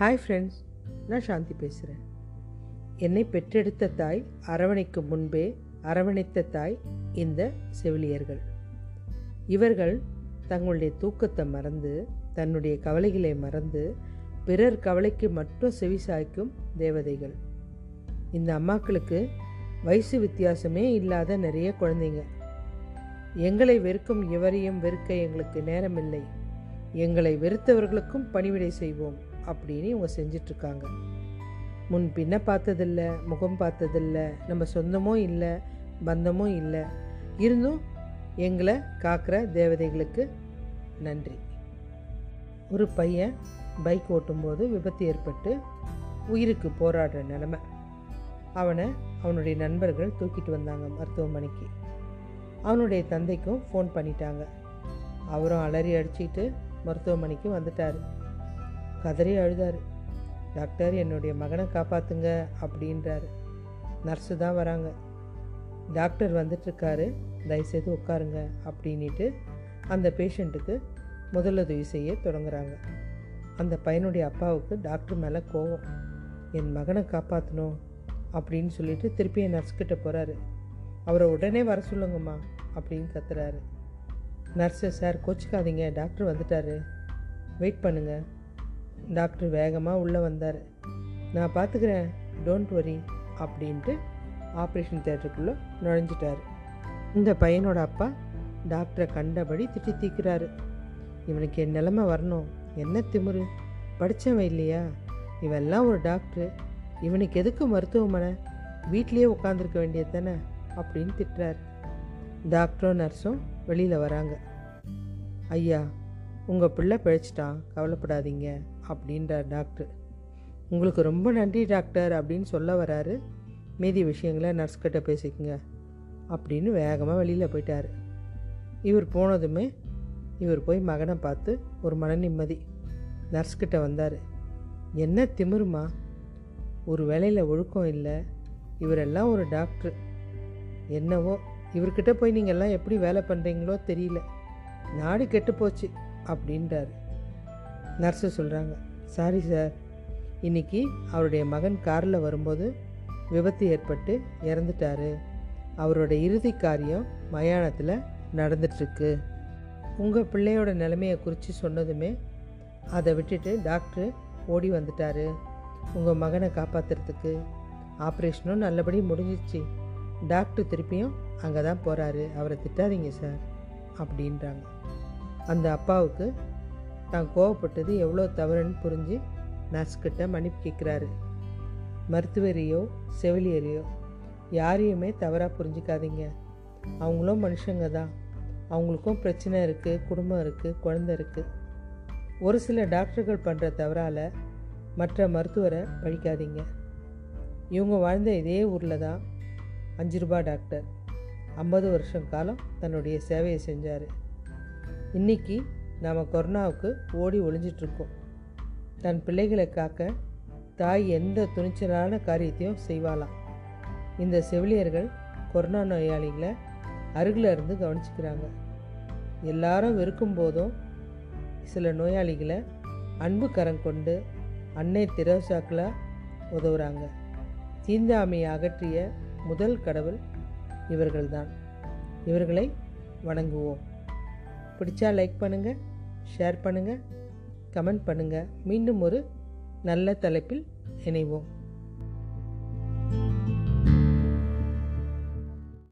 Hi friends நான் சாந்தி பேசுகிறேன் என்னை பெற்றெடுத்த தாய் அரவணைக்கும் முன்பே அரவணைத்த தாய் இந்த செவிலியர்கள். இவர்கள் தங்களுடைய தூக்கத்தை மறந்து தன்னுடைய கவலைகளை மறந்து பிறர் கவலைக்கு மட்டும் செவிசாய்க்கும் தேவதைகள். இந்த அம்மாக்களுக்கு வயசு வித்தியாசமே இல்லாத நிறைய குழந்தைங்க. எங்களை வெறுக்கும் எவரையும் வெறுக்க எங்களுக்கு நேரமில்லை. எங்களை வெறுத்தவர்களுக்கும் பணிவிடை செய்வோம் அப்படின்னு இவங்க செஞ்சிட்ருக்காங்க. முன் பின்ன பார்த்ததில்ல முகம் பார்த்ததில்ல நம்ம சொந்தமும் இல்லை பந்தமும் இல்லை. இருந்தும் எங்களை காக்கிற தேவதைகளுக்கு நன்றி. ஒரு பையன் பைக் ஓட்டும்போது விபத்து ஏற்பட்டு உயிருக்கு போராடுற நிலமை. அவனை அவனுடைய நண்பர்கள் தூக்கிட்டு வந்தாங்க மருத்துவமனைக்கு. அவனுடைய தந்தைக்கும் ஃபோன் பண்ணிட்டாங்க. அவரும் அலறி அடிச்சுக்கிட்டு மருத்துவமனைக்கு வந்துட்டார். கதறி அழுதார். டாக்டர் என்னுடைய மகனை காப்பாற்றுங்க அப்படின்றாரு. நர்ஸு தான் வராங்க. டாக்டர் வந்துட்டுருக்காரு தயவுசெய்து உட்காருங்க அப்படின்ட்டு அந்த பேஷண்ட்டுக்கு முதலுதவி செய்ய தொடங்குறாங்க. அந்த பையனுடைய அப்பாவுக்கு டாக்டர் மேலே கோவம். என் மகனை காப்பாற்றணும் அப்படின்னு சொல்லிட்டு திருப்பி என் நர்ஸ்கிட்ட போகிறாரு அவரை உடனே வர சொல்லுங்கம்மா அப்படின்னு கத்துறாரு. நர்ஸு சார் கோச்சிக்காதீங்க. டாக்டர் வந்துட்டாரு. வெயிட் பண்ணுங்கள் டாக்டர் வேகமாக உள்ளே வந்தார். நான் பார்த்துக்கிறேன் டோன்ட் வரி அப்படின்ட்டு ஆப்ரேஷன் தேட்டருக்குள்ளே நுழைஞ்சிட்டார். இந்த பையனோட அப்பா டாக்டரை கண்டபடி திட்டி தீக்கிறாரு. இவனுக்கு என் நிலமை வரணும். என்ன திமிரு? படித்தவன் இல்லையா? இவெல்லாம் ஒரு டாக்டரு. இவனுக்கு எதுக்கு மருத்துவமனை? வீட்லேயே உட்காந்துருக்க வேண்டியது தானே? அப்படின்னு திட்டுறாரு. டாக்டரும் நர்ஸும் வெளியில் வராங்க. ஐயா உங்கள் பிள்ளை பிழைச்சிட்டான் கவலைப்படாதீங்க அப்படின்றார் டாக்டர். உங்களுக்கு ரொம்ப நன்றி டாக்டர் அப்படின்னு சொல்ல வராரு. மீதி விஷயங்களை நர்ஸ்கிட்ட பேசிக்கங்க அப்படின்னு வேகமாக வெளியில் போயிட்டார். இவர் போனதுமே இவர் போய் மகனை பார்த்து ஒரு மன நிம்மதி நர்ஸ்கிட்ட வந்தார். என்ன திமிருமா? ஒரு வேலையில் ஒழுக்கம் இல்லை. இவரெல்லாம் ஒரு டாக்டர். என்னவோ இவர்கிட்ட போய் நீங்கள் எல்லாம் எப்படி வேலை பண்ணுறீங்களோ தெரியல. நாடு கெட்டு போச்சு அப்படின்றாரு. நர்ஸு சொல்கிறாங்க சாரி சார் இன்னைக்கு அவருடைய மகன் காரில் வரும்போது விபத்து ஏற்பட்டு இறந்துட்டாரு. அவரோட இறுதி காரியம் மயானத்தில் நடந்துட்டுருக்கு. உங்கள் பிள்ளையோட நிலைமையை குறித்து சொன்னதுமே அதை விட்டுட்டு டாக்டர் ஓடி வந்துட்டாரு. உங்கள் மகனை காப்பாற்றுறதுக்கு ஆப்ரேஷனும் நல்லபடி முடிஞ்சிச்சு டாக்டர் திருப்பியும் அங்கே தான் போகிறாரு அவரை திட்டாதீங்க சார் அப்படின்றாங்க. அந்த அப்பாவுக்கு தான் கோவப்பட்டது எவ்வளோ தவறுன்னு புரிஞ்சு நர்ஸ்கிட்ட மன்னிப்பு கேட்குறாரு. மருத்துவரையோ செவிலியரையோ யாரையுமே தவறாக புரிஞ்சிக்காதீங்க. அவங்களும் மனுஷங்க தான். அவங்களுக்கும் பிரச்சனை இருக்குது குடும்பம் இருக்குது குழந்த இருக்குது ஒரு சில டாக்டர்கள் பண்ணுற தவறால் மற்ற மருத்துவரை பழிக்காதீங்க. இவங்க வாழ்ந்த இதே ஊரில் தான் அஞ்சு ரூபா டாக்டர். ஐம்பது வருஷம் காலம் தன்னுடைய சேவையை செஞ்சார். இன்றைக்கி நாம் கொரோனாவுக்கு ஓடி ஒளிஞ்சிட்ருக்கோம். தன் பிள்ளைகளை காக்க தாய் எந்த துணிச்சலான காரியத்தையும் செய்வாளாம். இந்த செவிலியர்கள் கொரோனா நோயாளிகளை அருகில் இருந்து கவனிச்சுக்கிறாங்க. எல்லாரும் வெறுக்கும் போதும் சில நோயாளிகளை அன்பு கரம் கொண்டு அன்னை திரோசாக்கில் உதவுறாங்க. தீந்தாமையை அகற்றிய முதல் கடவுள் இவர்கள்தான். இவர்களை வணங்குவோம். பிடிச்சா லைக் பண்ணுங்கள் ஷேர் பண்ணுங்கள் கமெண்ட் பண்ணுங்கள் மீண்டும் ஒரு நல்ல தலைப்பில் இணைவோம்.